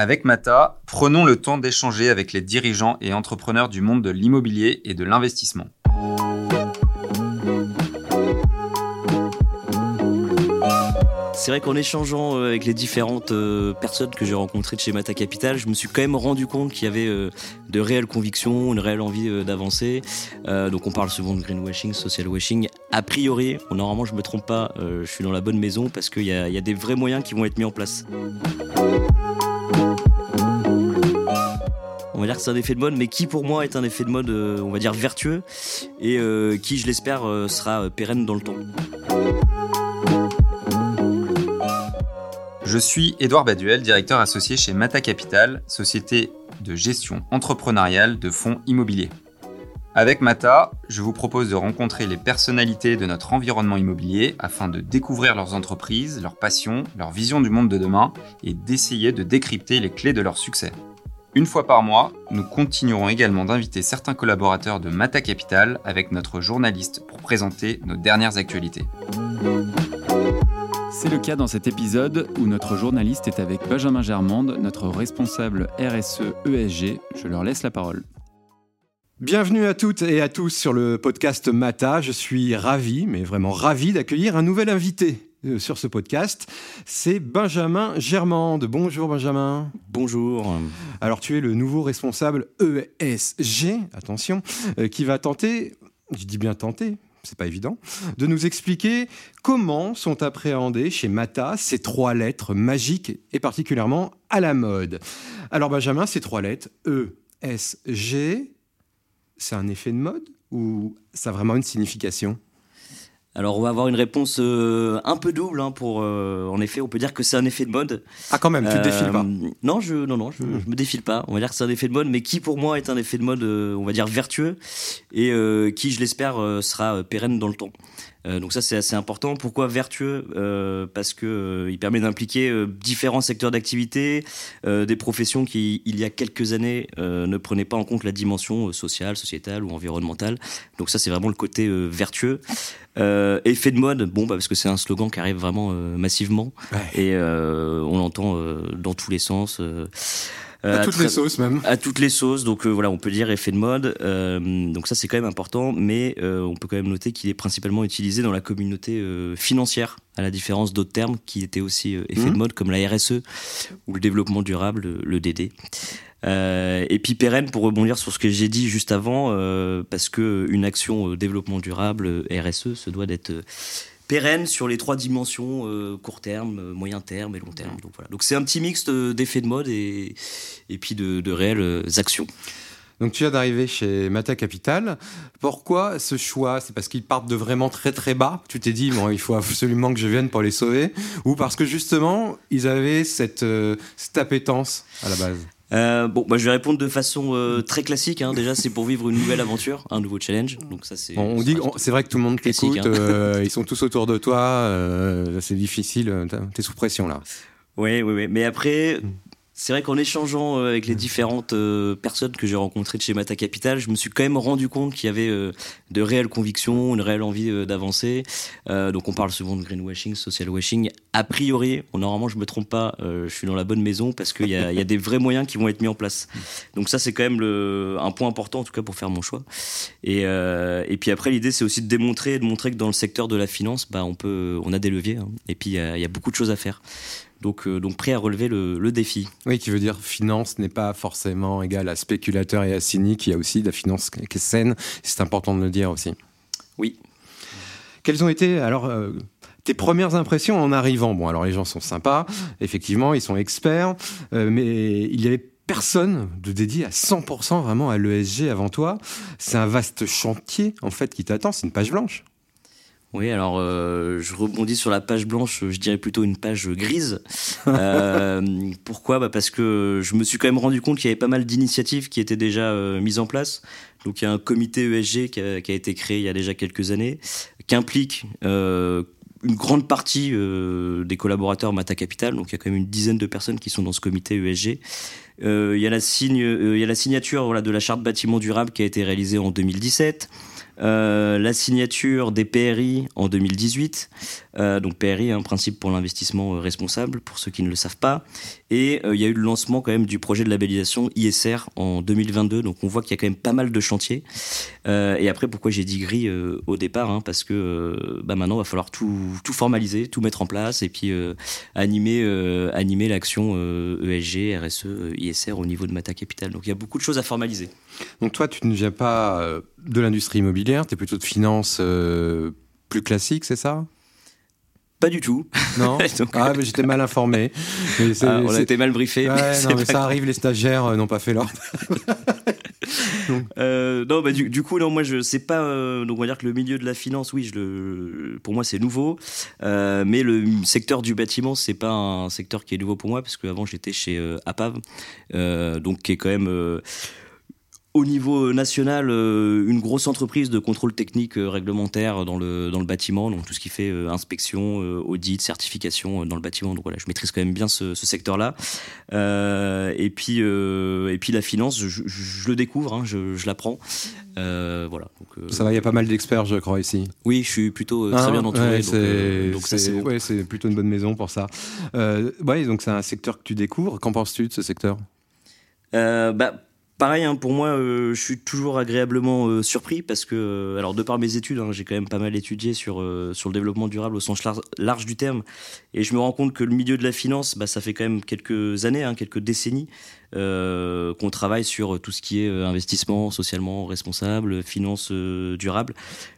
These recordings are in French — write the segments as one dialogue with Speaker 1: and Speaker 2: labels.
Speaker 1: Avec Mata, prenons le temps d'échanger avec les dirigeants et entrepreneurs du monde de l'immobilier et de l'investissement.
Speaker 2: C'est vrai qu'en échangeant euh, avec les différentes euh, personnes que j'ai rencontrées de chez Mata Capital, je me suis quand même rendu compte qu'il y avait euh, de réelles convictions, une réelle envie d'avancer. donc on parle souvent de greenwashing, social washing. A priori, normalement je me trompe pas, je suis dans la bonne maison parce qu'il y, a des vrais moyens qui vont être mis en place. On va dire que c'est un effet de mode, mais qui pour moi est un effet de mode, on va dire vertueux, et qui, je l'espère, sera pérenne dans le temps.
Speaker 1: Je suis Édouard Baduel, directeur associé chez Mata Capital, société de gestion entrepreneuriale de fonds immobiliers. Avec Mata, je vous propose de rencontrer les personnalités de notre environnement immobilier afin de découvrir leurs entreprises, leurs passions, leur vision du monde de demain et d'essayer de décrypter les clés de leur succès. Une fois par mois, nous continuerons également d'inviter certains collaborateurs de Mata Capital avec notre journaliste pour présenter nos dernières actualités.
Speaker 3: C'est le cas dans cet épisode où notre journaliste est avec Benjamin Germande, notre responsable RSE ESG. Je leur laisse la parole.
Speaker 4: Bienvenue à toutes et à tous sur le podcast Mata. Je suis ravi, mais vraiment ravi d'accueillir un nouvel invité euh, sur ce podcast. C'est Benjamin Germande. Bonjour Benjamin.
Speaker 2: Bonjour.
Speaker 4: Alors tu es le nouveau responsable ESG, attention, euh, qui va tenter, je dis bien tenter, c'est pas évident, de nous expliquer comment sont appréhendées chez Mata ces trois lettres magiques et particulièrement à la mode. Alors Benjamin, ces trois lettres, E, S, G, c'est un effet de mode ou ça a vraiment une signification?
Speaker 2: Alors on va avoir une réponse euh, un peu double hein, pour euh, en effet on peut dire que c'est un effet de mode.
Speaker 4: Ah quand même tu te défiles pas.
Speaker 2: Euh, non je non non je,
Speaker 4: Hmm.
Speaker 2: je me défile pas. On va dire que c'est un effet de mode mais qui pour moi est un effet de mode on va dire vertueux et qui je l'espère sera pérenne dans le temps. Euh, donc ça c'est assez important. Pourquoi vertueux? Euh, Parce que euh, il permet d'impliquer différents secteurs d'activité, des professions qui il y a quelques années ne prenaient pas en compte la dimension sociale, sociétale ou environnementale. Donc ça c'est vraiment le côté vertueux. Effet de mode, bon bah parce que c'est un slogan qui arrive vraiment massivement
Speaker 4: Ouais.
Speaker 2: et on l'entend dans tous les sens. Euh,
Speaker 4: À toutes les sauces même.
Speaker 2: à toutes les sauces, donc euh, voilà, on peut dire effet de mode. euh, donc ça, c'est quand même important, mais on peut quand même noter qu'il est principalement utilisé dans la communauté financière, à la différence d'autres termes qui étaient aussi effet
Speaker 4: Mhm.
Speaker 2: de mode, comme la RSE ou le développement durable, le, DD. Euh, et puis pérenne pour rebondir sur ce que j'ai dit juste avant, euh, parce que une action euh, développement durable RSE se doit d'être pérenne sur les trois dimensions euh, court terme, euh, moyen terme et long terme. Donc voilà. Donc c'est un petit mix de- d'effets de mode et, et puis de, de réelles euh, actions.
Speaker 4: Donc tu viens d'arriver chez Mata Capital. Pourquoi ce choix? C'est parce qu'ils partent de vraiment très très bas. Tu t'es dit bon, il faut absolument que je vienne pour les sauver, ou parce que justement ils avaient cette, euh, cette appétence à la base?
Speaker 2: Euh, bon, bah, je vais répondre de façon euh, très classique. Hein. Déjà, c'est pour vivre une nouvelle aventure, un nouveau challenge. Donc ça, c'est.
Speaker 4: Bon, on dit, c'est vrai que tout le monde t'écoute,
Speaker 2: hein.
Speaker 4: euh, ils sont tous autour de toi, c'est difficile, t'es sous pression là.
Speaker 2: Oui, oui, oui. Mais après, c'est vrai qu'en échangeant euh, avec les différentes euh, personnes que j'ai rencontrées de chez Mata Capital, je me suis quand même rendu compte qu'il y avait euh, de réelles convictions, une réelle envie d'avancer. Donc on parle souvent de greenwashing, social washing. A priori, normalement je me trompe pas, je suis dans la bonne maison parce qu'il y a, il y a des vrais moyens qui vont être mis en place. Donc ça c'est quand même le, un point important en tout cas pour faire mon choix. Et, euh, et puis après l'idée c'est aussi de démontrer, et de montrer que dans le secteur de la finance, bah, on peut, on a des leviers. hein. et puis il y, a, il y a beaucoup de choses à faire. Donc, euh, donc prêt à relever le, le défi.
Speaker 4: Oui, qui veut dire finance n'est pas forcément égal à spéculateur et à cynique, il y a aussi de la finance qui est saine, c'est important de le dire aussi.
Speaker 2: Oui.
Speaker 4: Quelles ont été alors euh, tes premières impressions en arrivant? Bon, alors les gens sont sympas, effectivement, ils sont experts, euh, mais il y avait personne de dédié à 100% vraiment à l'ESG avant toi. C'est un vaste chantier en fait qui t'attend, c'est une page blanche.
Speaker 2: Oui, alors euh, je rebondis sur la page blanche, je dirais plutôt une page grise. Euh, pourquoi? Bah Parce que je me suis quand même rendu compte qu'il y avait pas mal d'initiatives qui étaient déjà euh, mises en place. Donc il y a un comité ESG qui a, qui a été créé il y a déjà quelques années, qui implique une grande partie des collaborateurs Mata Capital. Donc il y a quand même une dizaine de personnes qui sont dans ce comité ESG. Euh, il, y a la signe, euh, y a la signature voilà, de la charte bâtiment durable qui a été réalisée en 2017. euh, la signature des PRI en 2018. Euh, donc PRI, un principe pour l'investissement responsable, pour ceux qui ne le savent pas. Et il y a eu le lancement quand même du projet de labellisation ISR en 2022. Donc on voit qu'il y a quand même pas mal de chantiers. et après, pourquoi j'ai dit gris au départ hein, Parce que bah maintenant, il va falloir tout, tout, formaliser, tout mettre en place et puis animer, animer l'action ESG, RSE, ISR au niveau de Mata Capital. Donc il y a beaucoup de choses à formaliser.
Speaker 4: Donc toi, tu ne viens pas de l'industrie immobilière, tu es plutôt de finance euh, plus classique, c'est ça?
Speaker 2: Pas du tout.
Speaker 4: Non. ah, j'étais mal informé.
Speaker 2: Ah, on a été mal briefé.
Speaker 4: mais ça arrive, les stagiaires euh, n'ont pas fait l'ordre.
Speaker 2: euh, non, bah, du, coup, non, moi, je sais pas. Euh, donc, on va dire que le milieu de la finance, oui, je le, pour moi, c'est nouveau. mais le secteur du bâtiment, c'est pas un secteur qui est nouveau pour moi, parce qu'avant, j'étais chez APAV, donc qui est quand même au niveau national, euh, une grosse entreprise de contrôle technique euh, réglementaire dans le, dans le bâtiment, donc tout ce qui fait euh, inspection, audit, certification dans le bâtiment. Donc voilà, je maîtrise quand même bien ce, secteur-là. et, puis, et puis la finance, je, le découvre, hein, je, je l'apprends. voilà.
Speaker 4: ça va, il y a pas mal d'experts, je crois, ici.
Speaker 2: Oui, je suis plutôt très bien entouré.
Speaker 4: c'est plutôt une bonne maison pour ça. ouais, donc c'est un secteur que tu découvres. Qu'en penses-tu de ce secteur?
Speaker 2: Bah, Pareil, hein, pour moi, euh, je suis toujours agréablement euh, surpris parce que, euh, alors de par mes études, hein, j'ai quand même pas mal étudié sur, sur le développement durable au sens large, du terme, et je me rends compte que le milieu de la finance, bah, ça fait quand même quelques années, hein, quelques décennies, euh, qu'on travaille sur tout ce qui est euh, investissement socialement responsable, finance euh, durable.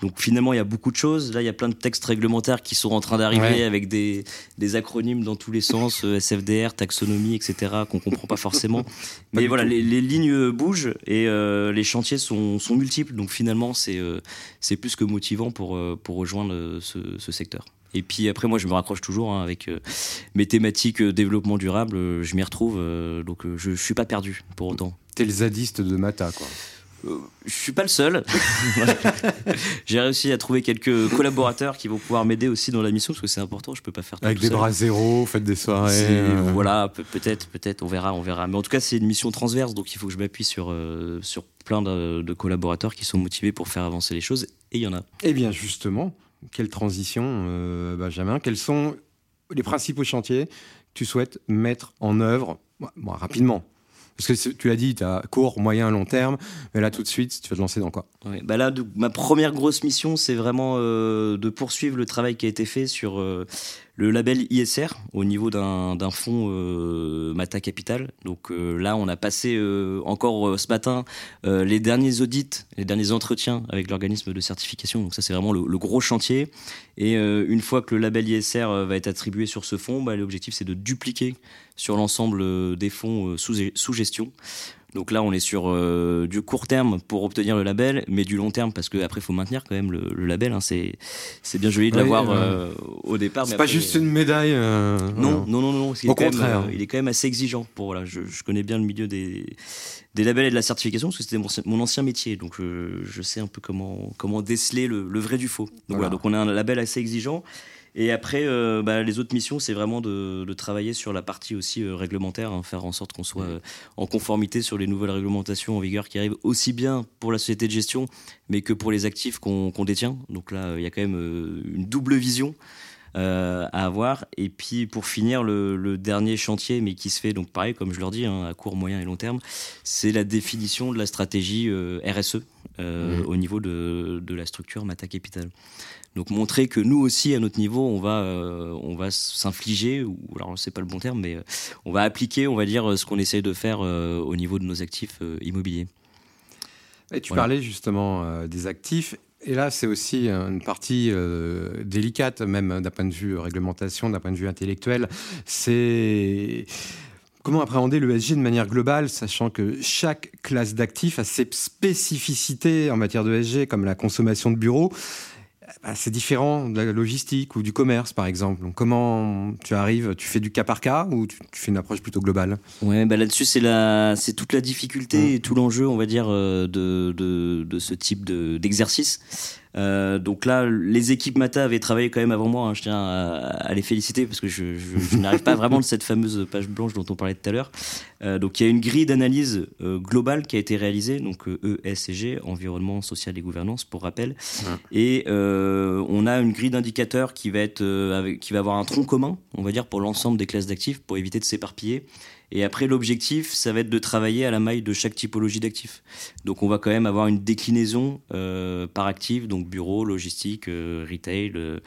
Speaker 2: Donc finalement, il y a beaucoup de choses. Là, il y a plein de textes réglementaires qui sont en train d'arriver avec des, des, acronymes dans tous les sens, SFDR, taxonomie, etc., qu'on comprend pas forcément. Mais voilà, les, les, lignes bougent et les chantiers sont, sont, multiples. Donc finalement, c'est plus que motivant pour, pour rejoindre ce, ce secteur. Et puis après, moi, je me raccroche toujours hein, avec euh, mes thématiques euh, développement durable. Euh, je m'y retrouve, donc je, je suis pas perdu pour autant.
Speaker 4: T'es le zadiste de Mata, quoi.
Speaker 2: je suis pas le seul. J'ai réussi à trouver quelques collaborateurs qui vont pouvoir m'aider aussi dans la mission parce que c'est important. Je peux pas faire tout
Speaker 4: avec des bras zéro, faites des soirées.
Speaker 2: Voilà, peut-être, peut-être, on verra, on verra. Mais en tout cas, c'est une mission transverse, donc il faut que je m'appuie sur sur plein de, de, collaborateurs qui sont motivés pour faire avancer les choses. Et il y en a.
Speaker 4: Eh bien, justement, quelle transition, euh, Benjamin. Quels sont les principaux chantiers que tu souhaites mettre en œuvre rapidement? Parce que tu l'as dit, tu as court, moyen, long terme, mais là tout de suite, tu vas te lancer dans quoi?
Speaker 2: Bah Là, ma première grosse mission, c'est vraiment euh, de poursuivre le travail qui a été fait sur euh, le label ISR au niveau d'un fonds euh, Mata Capital. Donc euh, là, on a passé euh, encore ce matin les derniers audits, les derniers entretiens avec l'organisme de certification. Donc ça, c'est vraiment le, gros chantier. Et une fois que le label ISR va être attribué sur ce fonds, bah, l'objectif, c'est de dupliquer sur l'ensemble des fonds sous, sous gestion. Donc là, on est sur euh, du court terme pour obtenir le label, mais du long terme parce qu'après, il faut maintenir quand même le, label. Hein. C'est, c'est bien joli de l'avoir euh, au départ.
Speaker 4: C'est pas juste une médaille. Euh,
Speaker 2: non, non, non, non,
Speaker 4: Au contraire.
Speaker 2: il est quand même assez exigeant. Pour, voilà, je, connais bien le milieu des, des labels et de la certification parce que c'était mon, ancien métier. Donc je, sais un peu comment, comment déceler le, vrai du faux. Donc, voilà. donc on a un label assez exigeant. Et après, euh, bah, les autres missions, c'est vraiment de, travailler sur la partie aussi euh, réglementaire, hein, faire en sorte qu'on soit euh, en conformité sur les nouvelles réglementations en vigueur qui arrivent aussi bien pour la société de gestion, mais que pour les actifs qu'on détient. Donc là, il y a quand même une double vision. À avoir. Et puis pour finir, le, dernier chantier, mais qui se fait donc pareil, comme je leur dis, hein, à court, moyen et long terme, c'est la définition de la stratégie RSE mmh. au niveau de, de, la structure Mata Capital. Donc montrer que nous aussi, à notre niveau, on va, euh, on va s'infliger, ou alors c'est pas le bon terme, mais euh, on va appliquer, on va dire, ce qu'on essaie de faire euh, au niveau de nos actifs immobiliers.
Speaker 4: Et tu parlais justement des actifs. Et là, c'est aussi une partie délicate, même d'un point de vue réglementation, d'un point de vue intellectuel. C'est comment appréhender l'ESG de manière globale, sachant que chaque classe d'actifs a ses spécificités en matière d'ESG, comme la consommation de bureaux. Bah, c'est différent de la logistique ou du commerce, par exemple. comment tu arrives Tu fais du cas par cas ou tu, fais une approche plutôt globale?
Speaker 2: Ouais, bah là-dessus, c'est la, c'est toute la difficulté et tout l'enjeu, on va dire, euh, de, de, de ce type de, d'exercice. Euh, donc là, les équipes Mata avaient travaillé quand même avant moi. Hein. je tiens à, les féliciter parce que je, n'arrive pas vraiment de cette fameuse page blanche dont on parlait tout à l'heure. Euh, donc il y a une grille d'analyse euh, globale qui a été réalisée, donc ESG, environnement social et gouvernance pour rappel. Et on a une grille d'indicateurs qui va être, qui va avoir un tronc commun, on va dire, pour l'ensemble des classes d'actifs pour éviter de s'éparpiller. Et après, l'objectif, ça va être de travailler à la maille de chaque typologie d'actifs. Donc, on va quand même avoir une déclinaison euh, par actif, donc bureau, logistique, euh, retail, euh,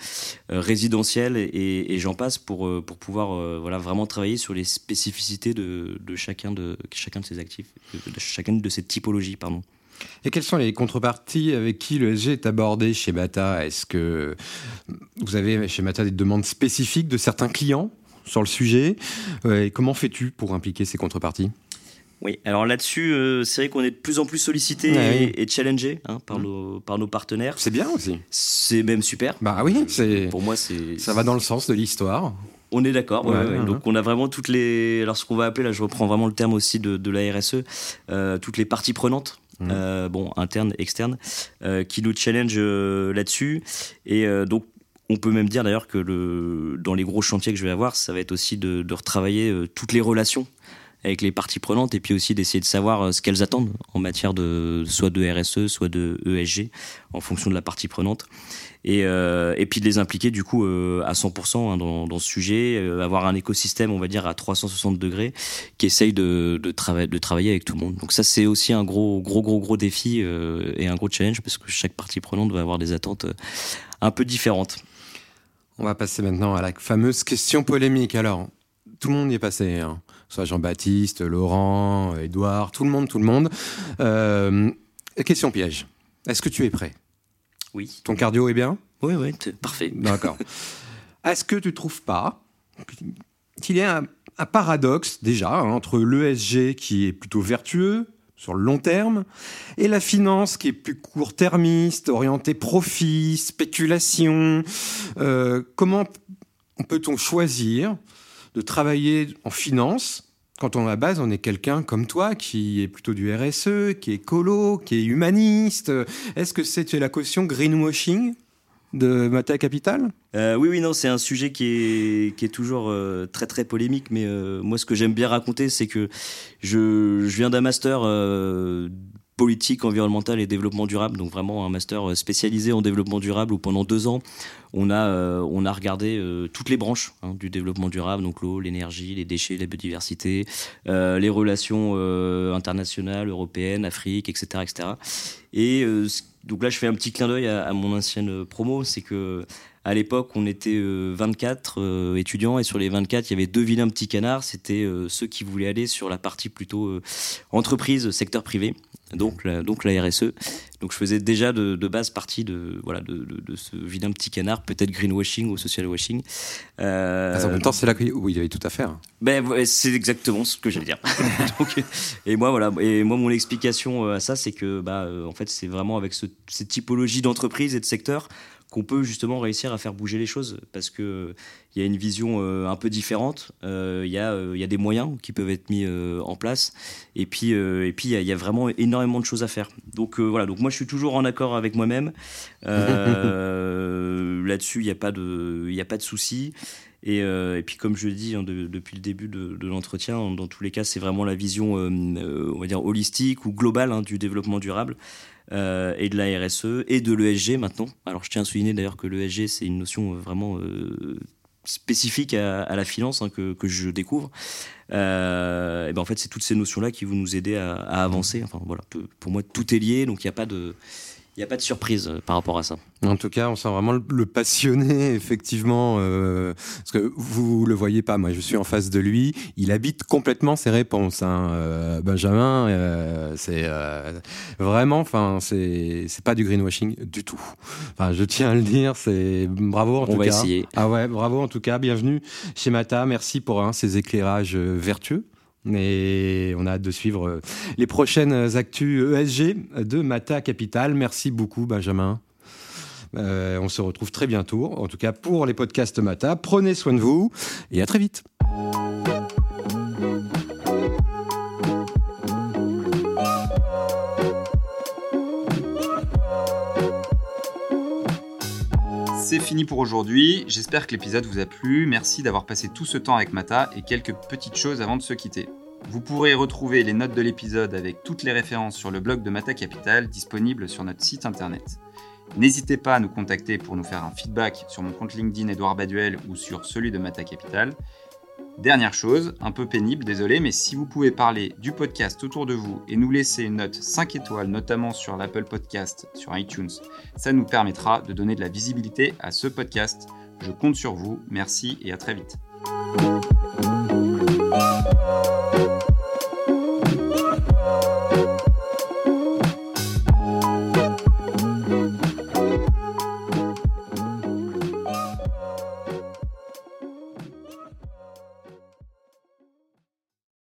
Speaker 2: résidentiel, et, j'en passe pour, pour pouvoir voilà, vraiment travailler sur les spécificités de, de, chacun, de chacun de ces actifs, de, chacune de ces typologies. Pardon.
Speaker 4: Et quelles sont les contreparties avec qui le SG est abordé chez Mata? Est-ce que vous avez chez Mata des demandes spécifiques de certains clients? Sur le sujet. Euh, et comment fais-tu pour impliquer ces contreparties?
Speaker 2: Oui, alors là-dessus, euh, c'est vrai qu'on est de plus en plus sollicité et, challengé hein, par, mm. nos, par nos partenaires.
Speaker 4: C'est bien aussi.
Speaker 2: C'est même super.
Speaker 4: Bah oui,
Speaker 2: c'est. Pour moi, c'est.
Speaker 4: Ça va dans le sens de l'histoire.
Speaker 2: On est d'accord. Donc on a vraiment toutes les. Alors ce qu'on va appeler, là, je reprends vraiment le terme aussi de, de la RSE, euh, toutes les parties prenantes. Mm. bon, internes, externes, qui nous challenge là-dessus. Et donc, on peut même dire d'ailleurs que dans les gros chantiers que je vais avoir, ça va être aussi de, retravailler euh, toutes les relations avec les parties prenantes et puis aussi d'essayer de savoir euh, ce qu'elles attendent en matière de soit de RSE, soit de ESG en fonction de la partie prenante et, euh, puis de les impliquer du coup à 100% hein, dans, ce sujet, avoir un écosystème on va dire à 360 degrés qui essaye de, de, de travailler avec tout le monde. Donc ça c'est aussi un gros gros gros gros défi et un gros challenge parce que chaque partie prenante va avoir des attentes un peu différentes.
Speaker 4: On va passer maintenant à la fameuse question polémique. Alors, tout le monde y est passé, hein. soit Jean-Baptiste, Laurent, Edouard, tout le monde, tout le monde. Euh, question piège. Est-ce que tu es prêt?
Speaker 2: Oui.
Speaker 4: Ton cardio est bien?
Speaker 2: Oui, oui, parfait.
Speaker 4: D'accord. Est-ce que tu ne trouves pas qu'il y a un, paradoxe déjà hein, entre l'ESG qui est plutôt vertueux, sur le long terme, et la finance qui est plus court-termiste, orientée profit, spéculation. Euh, comment peut-on choisir de travailler en finance quand on, à la base, on est quelqu'un comme toi qui est plutôt du RSE, qui est écolo, qui est humaniste? Est-ce que c'est la caution greenwashing? De Mata Capital?
Speaker 2: Euh, Oui, oui, non, c'est un sujet qui est, qui est toujours euh, très très polémique, mais euh, moi ce que j'aime bien raconter, c'est que je, je viens d'un master politique, environnementale et développement durable, donc vraiment un master spécialisé en développement durable où pendant deux ans, on a, on a regardé toutes les branches hein, du développement durable, donc l'eau, l'énergie, les déchets, la biodiversité, les relations internationales, européennes, Afrique, etc. etc. Et donc là, je fais un petit clin d'œil à, mon ancienne euh, promo, c'est que à l'époque, on était 24 euh, euh, étudiants. Et sur les 24, il y avait deux vilains petits canards. C'était ceux qui voulaient aller sur la partie plutôt entreprise, secteur privé, donc la, donc la RSE. Donc je faisais déjà de, base partie de, voilà, de, ce vilain petit canard, peut-être greenwashing ou social washing.
Speaker 4: en même temps, c'est là où il y avait tout à faire.
Speaker 2: Ben, c'est exactement ce que j'allais dire. et moi, voilà, et moi, mon explication à ça, c'est que bah, en fait, c'est vraiment avec ce, cette typologie d'entreprise et de secteur qu'on peut justement réussir à faire bouger les choses parce que il y a une vision euh, un peu différente. Euh, il y, euh, y, a des moyens qui peuvent être mis en place et puis et puis il y, a vraiment énormément de choses à faire. Donc voilà. Donc moi je suis toujours en accord avec moi-même. Là-dessus il n'y a pas de il a pas de souci. Et, et, puis comme je le dis hein, depuis le début de, l'entretien, dans tous les cas, c'est vraiment la vision, on va dire, holistique ou globale hein, du développement durable. Euh, et de la RSE et de l'ESG maintenant. Alors je tiens à souligner d'ailleurs que l'ESG c'est une notion euh, vraiment euh, spécifique à, la finance hein, que, que, je découvre. et ben en fait c'est toutes ces notions là qui vont nous aider à, à avancer. Enfin voilà, pour moi tout est lié donc il n'y a pas de il n'y a pas de surprise euh, par rapport à ça.
Speaker 4: En tout cas, on sent vraiment le, passionné, effectivement, euh, parce que vous le voyez pas, moi je suis en face de lui, il habite complètement ses réponses. Hein. Euh, Benjamin, c'est vraiment, enfin, c'est pas du greenwashing du tout. Enfin, je tiens à le dire, c'est bravo en
Speaker 2: tout
Speaker 4: cas. On
Speaker 2: va essayer.
Speaker 4: Ah ouais, bravo en tout cas, bienvenue chez Mata, merci pour hein, ces éclairages vertueux. Et on a hâte de suivre euh, les prochaines actus ESG de Mata Capital. Merci beaucoup, Benjamin. Euh, on se retrouve très bientôt, en tout cas pour les podcasts Mata. Prenez soin de vous et à très vite.
Speaker 1: Fini pour aujourd'hui. J'espère que l'épisode vous a plu. Merci d'avoir passé tout ce temps avec Mata et quelques petites choses avant de se quitter. Vous pourrez retrouver les notes de l'épisode avec toutes les références sur le blog de Mata Capital disponible sur notre site internet. N'hésitez pas à nous contacter pour nous faire un feedback sur mon compte LinkedIn Edouard Baduel ou sur celui de Mata Capital. Dernière chose, un peu pénible, désolé, mais si vous pouvez parler du podcast autour de vous et nous laisser une note 5 étoiles, notamment sur l'Apple Podcast, sur iTunes, ça nous permettra de donner de la visibilité à ce podcast. Je compte sur vous, merci et à très vite.